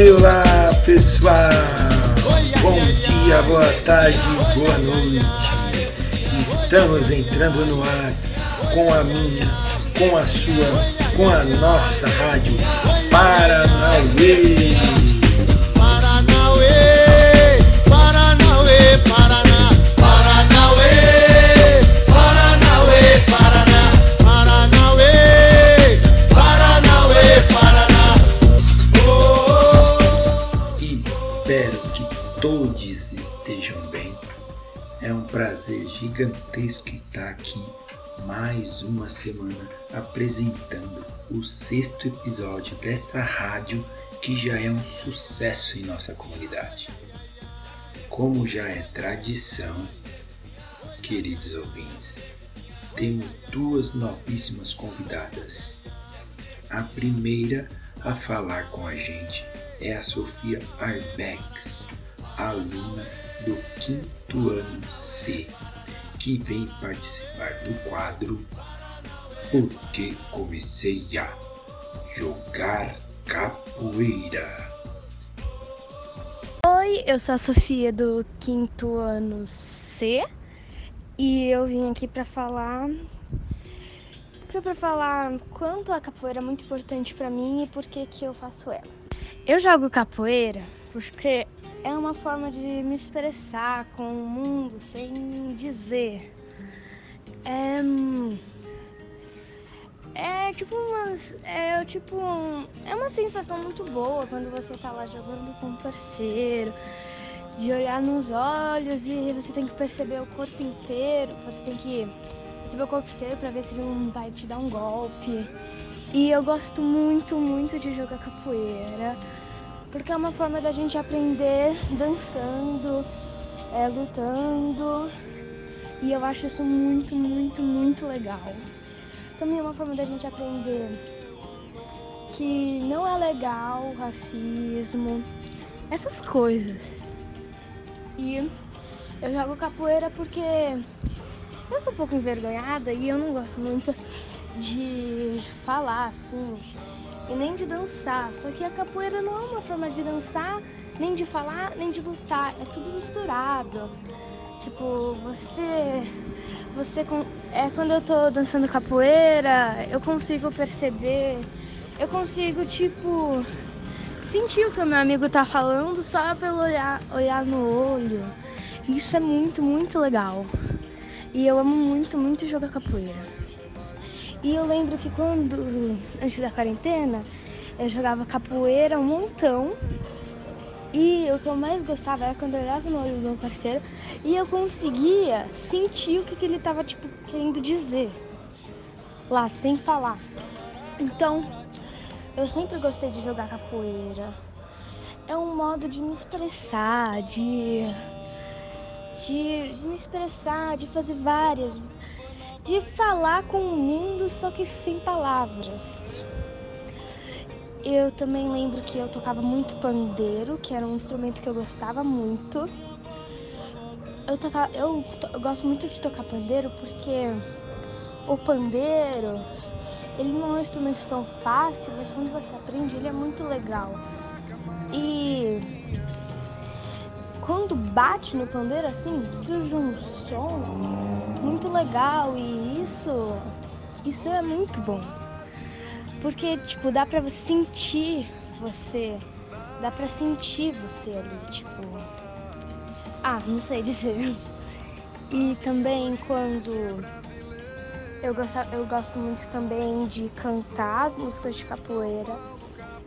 Olá pessoal! Bom dia, boa tarde, boa noite. Estamos entrando no ar com a minha, com a sua, com a nossa rádio. Paranauê, Espero que todos estejam bem. É um prazer gigantesco estar aqui mais uma semana apresentando o sexto episódio dessa rádio que já é um sucesso em nossa comunidade. Como já é tradição, queridos ouvintes, temos duas novíssimas convidadas. A primeira a falar com a gente é a Sofia Arbex, aluna do quinto ano C, que vem participar do quadro Porque Comecei a Jogar Capoeira. Oi, eu sou a Sofia do quinto ano C e eu vim aqui para falar para falar quanto a capoeira é muito importante para mim e por que que eu faço ela. Eu jogo capoeira porque é uma forma de me expressar com o mundo sem dizer. É, é tipo uma, é tipo é uma sensação muito boa quando você tá lá jogando com um parceiro, de olhar nos olhos e você tem que perceber o corpo inteiro, você tem que o corpo inteiro para ver se ele não vai te dar um golpe. E eu gosto muito, muito de jogar capoeira, porque é uma forma da gente aprender dançando, é, lutando. E eu acho isso muito, muito, muito legal. Também é uma forma da gente aprender que não é legal racismo, essas coisas. E eu jogo capoeira porque eu sou um pouco envergonhada e eu não gosto muito de falar assim e nem de dançar. Só que a capoeira não é uma forma de dançar, nem de falar, nem de lutar. É tudo misturado. Tipo, você. Você. É quando eu tô dançando capoeira, eu consigo perceber. Eu consigo, tipo. Sentir o que o meu amigo tá falando só pelo olhar, olhar no olho. Isso é muito, muito legal. E eu amo muito, muito jogar capoeira. E eu lembro que quando, antes da quarentena, eu jogava capoeira um montão. E o que eu mais gostava era quando eu olhava no olho do meu parceiro e eu conseguia sentir o que, que ele tava, tipo, querendo dizer. Lá, sem falar. Então, eu sempre gostei de jogar capoeira. É um modo de me expressar, de de, me expressar, de fazer várias, de falar com o mundo, só que sem palavras. Eu também lembro que eu tocava muito pandeiro, que era um instrumento que eu gostava muito. Eu, toca, eu, eu gosto muito de tocar pandeiro porque o pandeiro, ele não é um instrumento tão fácil, mas quando você aprende, ele é muito legal. E quando bate no pandeiro assim, surge um som muito legal e isso isso é muito bom. Porque tipo, dá pra sentir você, dá pra sentir você ali, tipo, ah, não sei dizer. E também quando eu gosto, eu gosto muito também de cantar as músicas de capoeira.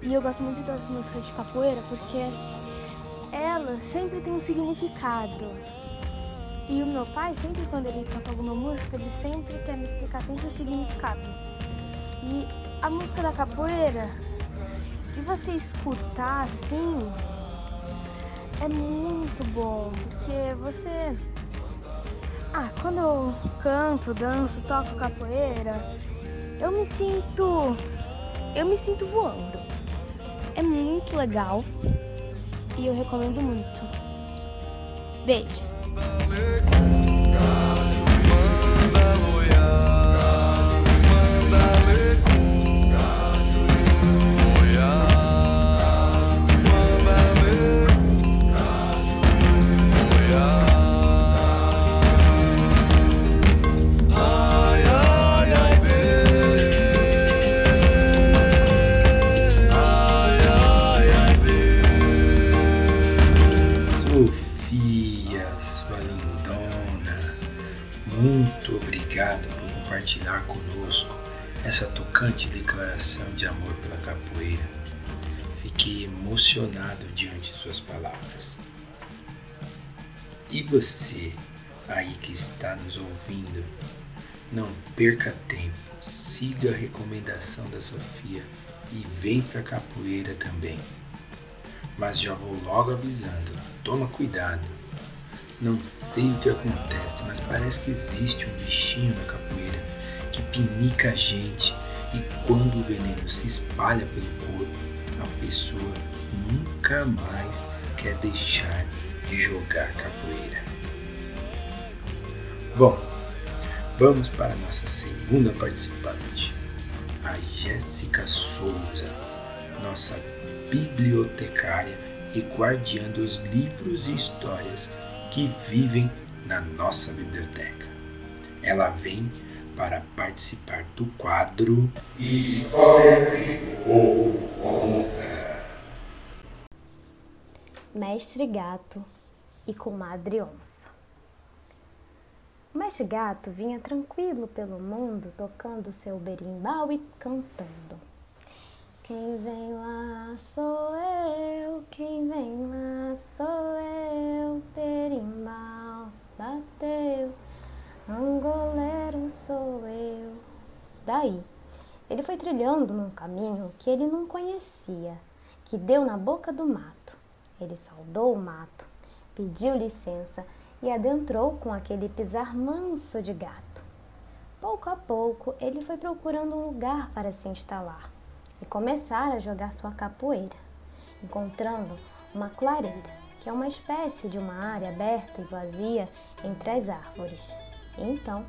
E eu gosto muito das músicas de capoeira porque ela sempre tem um significado. E o meu pai, sempre quando ele toca alguma música, ele sempre quer me explicar sempre o significado. E a música da capoeira, e você escutar assim, é muito bom, porque você. Ah, quando eu canto, danço, toco capoeira, eu me sinto. Eu me sinto voando. É muito legal e eu recomendo muito. Beijo! Muito obrigado por compartilhar conosco essa tocante declaração de amor pela capoeira. Fiquei emocionado diante de suas palavras. E você, aí que está nos ouvindo, não perca tempo, siga a recomendação da Sofia e vem para capoeira também. Mas já vou logo avisando, toma cuidado. Não sei o que acontece, mas parece que existe um bichinho na capoeira que pinica a gente e quando o veneno se espalha pelo corpo, a pessoa nunca mais quer deixar de jogar capoeira. Bom, vamos para a nossa segunda participante, a Jéssica Souza, nossa bibliotecária e guardiã dos livros e histórias que vivem na nossa biblioteca. Ela vem para participar do quadro História do Povo Fé. Mestre Gato e Comadre Onça. O mestre Gato vinha tranquilo pelo mundo, tocando seu berimbau e cantando. Quem vem lá sou eu, quem vem lá sou eu, sou eu. Daí, ele foi trilhando num caminho que ele não conhecia, que deu na boca do mato. Ele saudou o mato, pediu licença e adentrou com aquele pisar manso de gato. Pouco a pouco, ele foi procurando um lugar para se instalar e começar a jogar sua capoeira, encontrando uma clareira, que é uma espécie de uma área aberta e vazia entre as árvores. Então,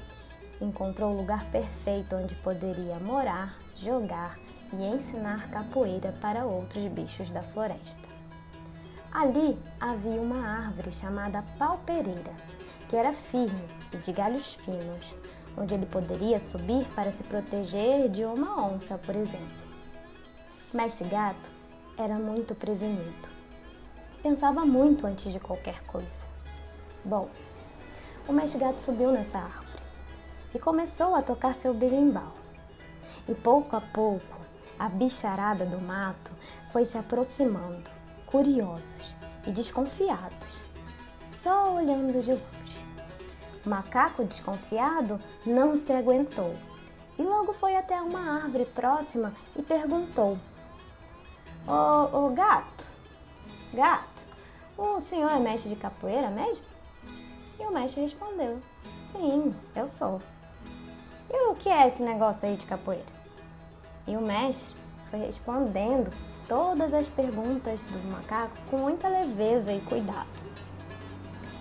encontrou o lugar perfeito onde poderia morar, jogar e ensinar capoeira para outros bichos da floresta. Ali havia uma árvore chamada pau-pereira, que era firme e de galhos finos, onde ele poderia subir para se proteger de uma onça, por exemplo. Mestre Gato era muito prevenido. Pensava muito antes de qualquer coisa. Bom, o Mestre Gato subiu nessa árvore e começou a tocar seu berimbau. E pouco a pouco, a bicharada do mato foi se aproximando curiosos e desconfiados, só olhando de longe. O macaco desconfiado não se aguentou e logo foi até uma árvore próxima e perguntou: Ô, ô gato, gato, o senhor é mestre de capoeira mesmo? E o mestre respondeu: Sim, eu sou. E o que é esse negócio aí de capoeira? E o mestre foi respondendo todas as perguntas do macaco com muita leveza e cuidado.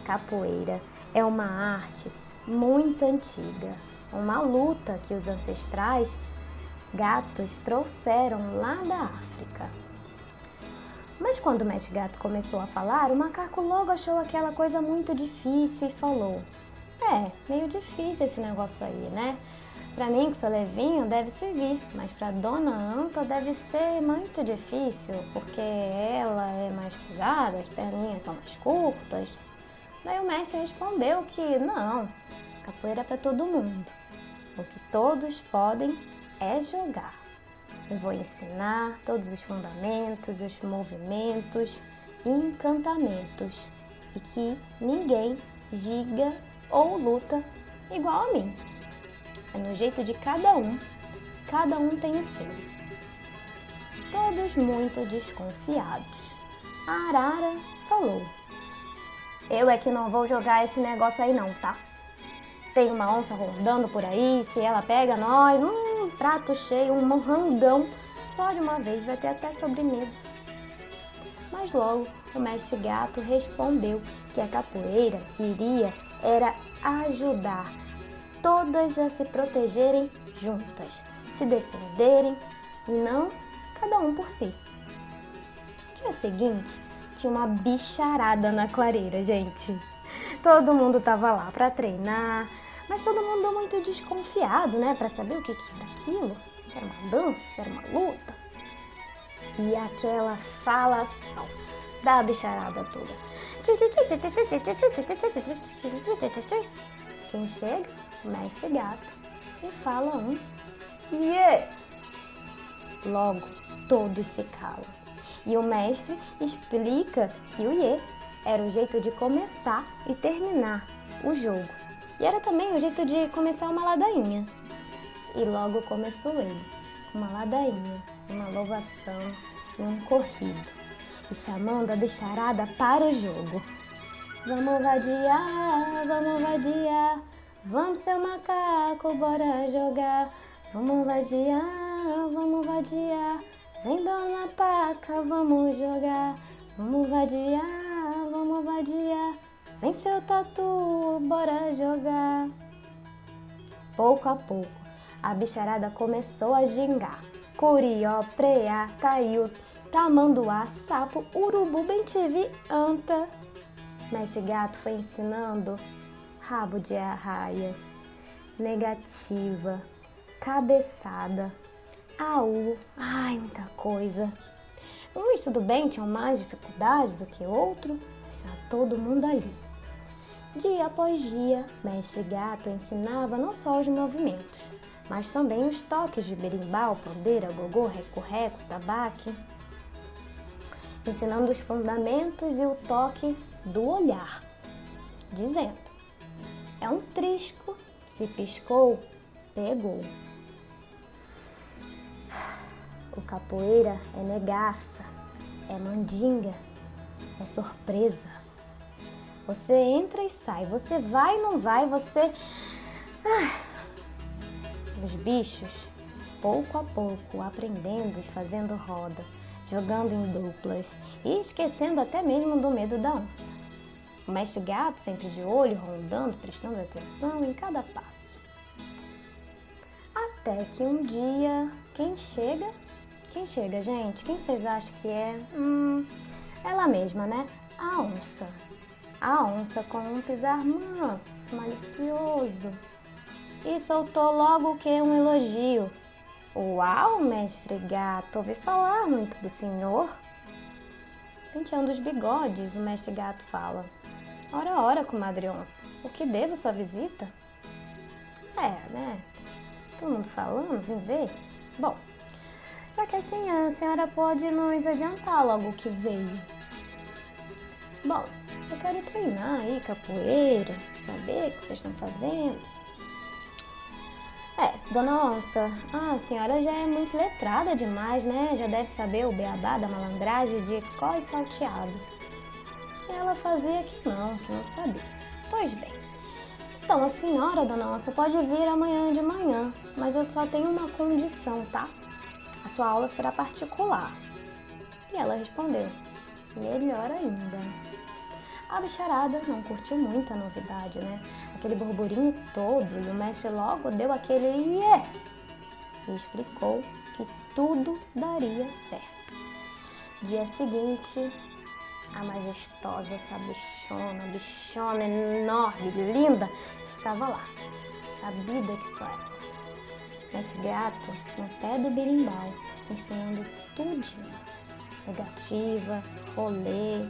Capoeira é uma arte muito antiga, uma luta que os ancestrais gatos trouxeram lá da África. Mas quando o mestre gato começou a falar, o macaco logo achou aquela coisa muito difícil e falou: É, meio difícil esse negócio aí, né? Para mim, que sou levinho, deve servir, mas para Dona Anta deve ser muito difícil, porque ela é mais pesada, as perninhas são mais curtas. Daí o mestre respondeu que não, capoeira é para todo mundo. O que todos podem é jogar. Eu vou ensinar todos os fundamentos, os movimentos encantamentos, e que ninguém giga ou luta igual a mim. É no jeito de cada um, cada um tem o seu. Todos muito desconfiados. A arara falou: Eu é que não vou jogar esse negócio aí, não, tá? Tem uma onça rondando por aí, se ela pega nós, um prato cheio, um morrangão, só de uma vez vai ter até sobremesa. Mas logo o mestre gato respondeu que a capoeira iria era ajudar todas a se protegerem juntas, se defenderem e não cada um por si. No dia seguinte, tinha uma bicharada na clareira, gente. Todo mundo tava lá para treinar, mas todo mundo muito desconfiado, né, para saber o que, que era aquilo. Se era uma dança, se era uma luta. E aquela falação. da bicharada toda. Quem chega? Mestre gato. E fala um Iê! Logo, todos se calam. E o mestre explica que o Iê era o jeito de começar e terminar o jogo. E era também o jeito de começar uma ladainha. E logo começou ele, uma ladainha, uma louvação e um corrido, e chamando a bicharada para o jogo. Vamos vadiar, vamos vadiar, vamos ser macaco, bora jogar. Vamos vadiar, vamos vadiar, vem dona paca, vamos jogar. Vamos vadiar, vamos vadiar, vem seu tatu, bora jogar. Pouco a pouco, a bicharada começou a gingar. Curió, preá, taiu, tamanduá, sapo, urubu, bem-te-vi, anta. Mestre Gato foi ensinando rabo de arraia, negativa, cabeçada, aú, ai, muita coisa. Uns tudo bem, tinham mais dificuldade do que outro, estava todo mundo ali. Dia após dia, Mestre Gato ensinava não só os movimentos, mas também os toques de berimbau, pandeira, gogô, reco-reco, tabaque, ensinando os fundamentos e o toque do olhar, dizendo: é um trisco, se piscou, pegou. O capoeira é negaça, é mandinga, é surpresa. Você entra e sai, você vai e não vai, você. Ah. Os bichos, pouco a pouco, aprendendo e fazendo roda, jogando em duplas e esquecendo até mesmo do medo da onça. O mestre gato sempre de olho, rondando, prestando atenção em cada passo. Até que um dia, quem chega? Quem chega, gente? Quem vocês acham que é? Hum, ela mesma, né? A onça. A onça com um pisar manso, malicioso. E soltou logo que? Um elogio. Uau, mestre gato, ouvi falar muito do senhor. Penteando os bigodes, o mestre gato fala. Ora, ora, comadre onça, o que devo sua visita? É, né? Todo mundo falando, vem ver? Bom, já que assim a senhora pode nos adiantar logo que veio. Bom, eu quero treinar aí capoeira, saber o que vocês estão fazendo. É, dona Onça, a senhora já é muito letrada demais, né? Já deve saber o beabá da malandragem de có e salteado. Ela fazia que não, que não sabia. Pois bem. Então, a senhora, dona Onça, pode vir amanhã de manhã, mas eu só tenho uma condição, tá? A sua aula será particular. E ela respondeu: Melhor ainda. A bicharada não curtiu muito a novidade, né? Aquele burburinho todo, e o mestre logo deu aquele iê e explicou que tudo daria certo. Dia seguinte, a majestosa, essa bichona, bichona enorme, linda, estava lá, sabida que só era. Mestre Gato no pé do berimbau, ensinando tudinho. Negativa, rolê.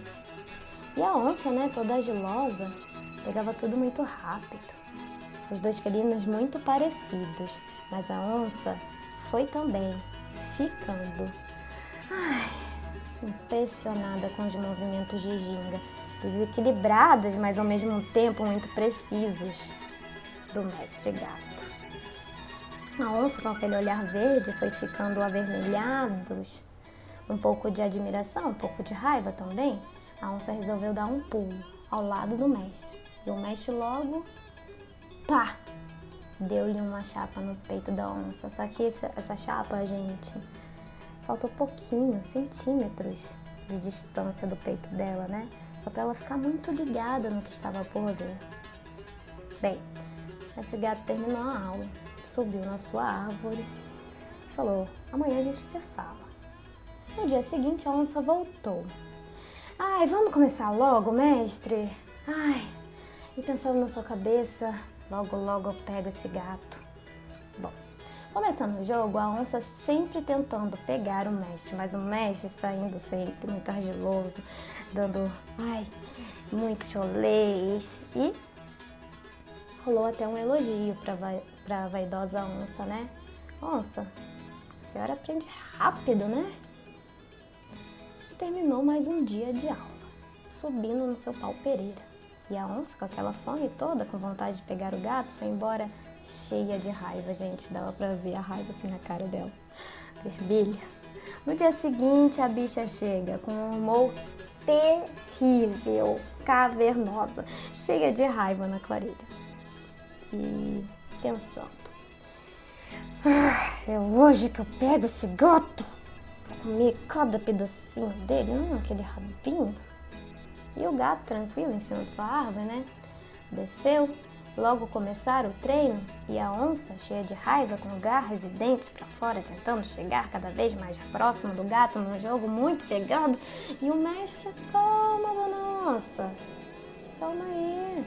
E a onça, né, toda agilosa, pegava tudo muito rápido. Os dois felinos muito parecidos, mas a onça foi também ficando. Ai, impressionada com os movimentos de ginga, desequilibrados, mas ao mesmo tempo muito precisos do mestre gato. A onça, com aquele olhar verde, foi ficando avermelhados, um pouco de admiração, um pouco de raiva também. A onça resolveu dar um pulo ao lado do mestre. E o mestre logo, pá, deu-lhe uma chapa no peito da onça. Só que essa, chapa, gente, faltou pouquinho, centímetros de distância do peito dela, né? Só para ela ficar muito ligada no que estava por vir. Bem, o gato terminou a aula, subiu na sua árvore e falou: Amanhã a gente se fala. No dia seguinte, a onça voltou. Ai, vamos começar logo, mestre? Ai, e pensando na sua cabeça, logo, logo eu pego esse gato. Bom, Começando o jogo, a onça sempre tentando pegar o mestre, mas o mestre saindo sempre muito argiloso, dando ai, muito cholês e rolou até um elogio para vai, a vaidosa onça, né? Onça, a senhora aprende rápido, né? E terminou mais um dia de aula, subindo no seu pau Pereira. E a onça, com aquela fome toda, com vontade de pegar o gato, foi embora cheia de raiva, gente. Dava pra ver a raiva assim na cara dela, vermelha. No dia seguinte, a bicha chega com um humor terrível, cavernosa, cheia de raiva na clareira. E pensando: ah, é hoje que eu pego esse gato, vou comer cada pedacinho dele, hum, aquele rabinho. E o gato, tranquilo, em cima de sua árvore, né? Desceu, logo começaram o treino e a onça, cheia de raiva, com garras e dentes para fora, tentando chegar cada vez mais próximo do gato num jogo muito pegado. E o mestre, calma, dona onça, calma aí.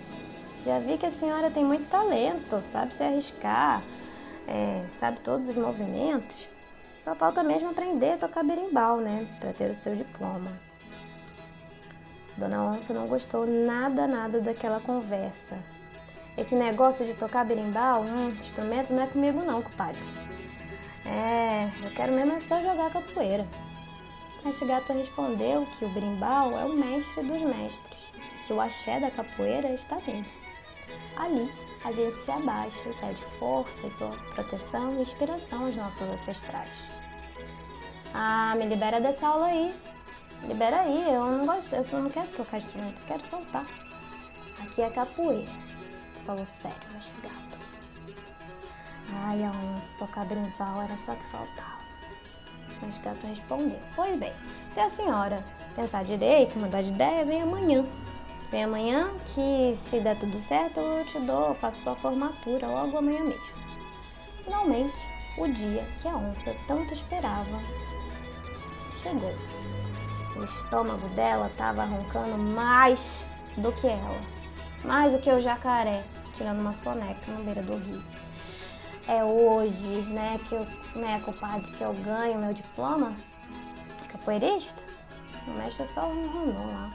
Já vi que a senhora tem muito talento, sabe se arriscar, é, sabe todos os movimentos. Só falta mesmo aprender a tocar berimbau, né? Para ter o seu diploma. Dona Onça não gostou nada, nada daquela conversa. Esse negócio de tocar berimbau, um instrumento, não é comigo não, compadre. É, eu quero mesmo é só jogar capoeira. Mas o gato respondeu que o berimbau é o mestre dos mestres, que o axé da capoeira está nele. Ali, a gente se abaixa e pede força e proteção e inspiração aos nossos ancestrais. Ah, me libera dessa aula aí, Libera aí, eu não gosto, eu não quero tocar instrumento, eu quero soltar. Aqui é capoeira. Falou sério, mas gato. Ai, a onça tocar brimbal era só que faltava. Mas gato respondeu: Pois bem, se a senhora pensar direito, mudar de ideia, vem amanhã. Vem amanhã que se der tudo certo eu te dou, faço sua formatura logo amanhã mesmo. Finalmente, o dia que a onça tanto esperava chegou. O estômago dela estava roncando mais do que ela, mais do que o jacaré, tirando uma soneca na beira do rio. É hoje, né, que eu, né, culpado que eu ganho meu diploma de capoeirista. O mestre só enrolou lá.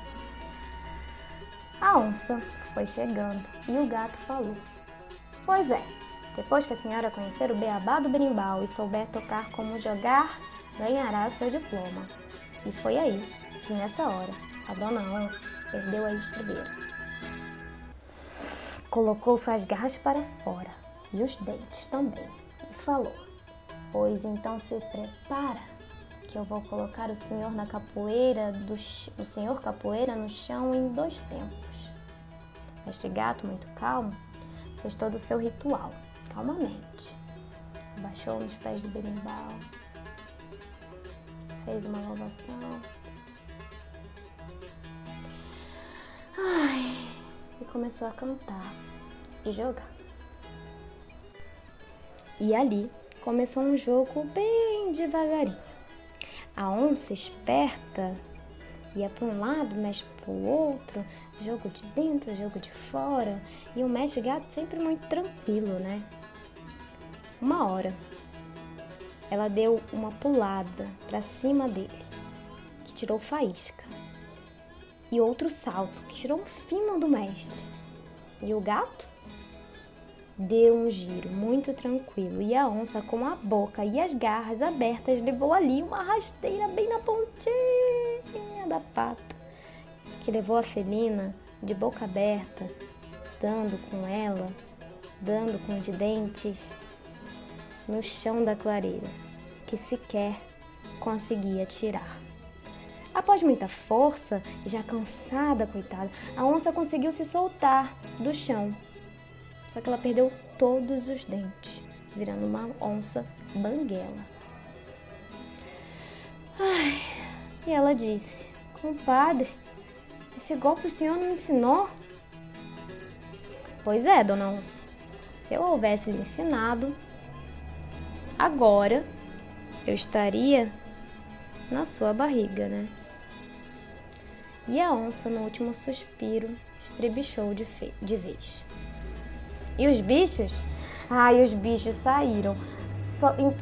A onça foi chegando e o gato falou: Pois é, depois que a senhora conhecer o beabá do berimbau e souber tocar como jogar, ganhará seu diploma. E foi aí que nessa hora a dona onça perdeu a estribeira. Colocou suas garras para fora e os dentes também e falou: Pois então se prepara que eu vou colocar o senhor na capoeira do o senhor capoeira no chão em dois tempos. Este gato muito calmo fez todo o seu ritual calmamente. Abaixou nos pés do berimbau, fez uma louvação. Ai, e começou a cantar e jogar. E ali começou um jogo bem devagarinho. A onça esperta ia para um lado, mexe para o outro, jogo de dentro, jogo de fora, e o mestre gato sempre muito tranquilo, né? Uma hora, ela deu uma pulada para cima dele, que tirou faísca, e outro salto, que tirou um fino do mestre. E o gato deu um giro muito tranquilo e a onça, com a boca e as garras abertas, levou ali uma rasteira bem na pontinha da pata, que levou a felina de boca aberta, dando com ela, dando com os dentes no chão da clareira, que sequer conseguia tirar. Após muita força, já cansada, coitada, a onça conseguiu se soltar do chão. Só que ela perdeu todos os dentes, virando uma onça banguela. Ai, e ela disse: Compadre, esse golpe o senhor não me ensinou? Pois é, dona onça. Se eu houvesse lhe ensinado, agora eu estaria na sua barriga, né? E a onça, no último suspiro, estrebichou de, de vez. E os bichos? Ai, os bichos saíram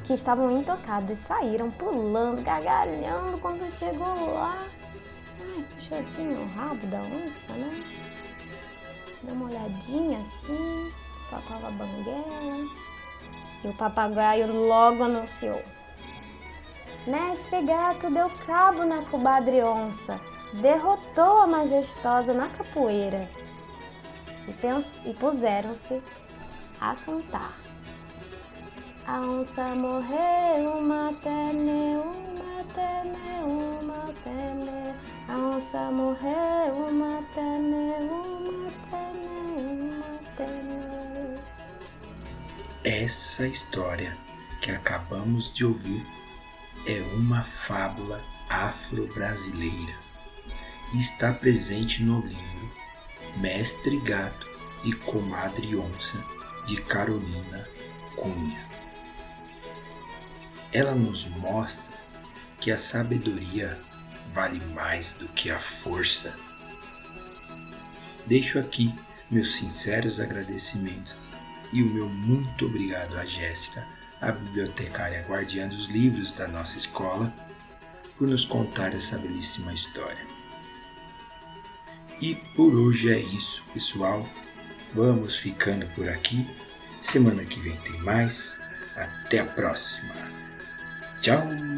que estavam intocadas saíram pulando, gargalhando quando chegou lá. Ai, puxou assim o rabo da onça, né? Deu uma olhadinha assim, faltava a banguela. E o papagaio logo anunciou. Mestre Gato deu cabo na comadre onça, derrotou a majestosa na capoeira. E, puseram-se a cantar. A onça morreu, matene, matene, matene. A onça morreu, matene, matene, matene. Essa história que acabamos de ouvir é uma fábula afro-brasileira está presente no livro Mestre Gato e Comadre Onça de Carolina Cunha. Ela nos mostra que a sabedoria vale mais do que a força. Deixo aqui meus sinceros agradecimentos e o meu muito obrigado a Jéssica, a bibliotecária guardiã dos livros da nossa escola, por nos contar essa belíssima história. E por hoje é isso, pessoal. Vamos ficando por aqui. Semana que vem tem mais. Até a próxima. Tchau!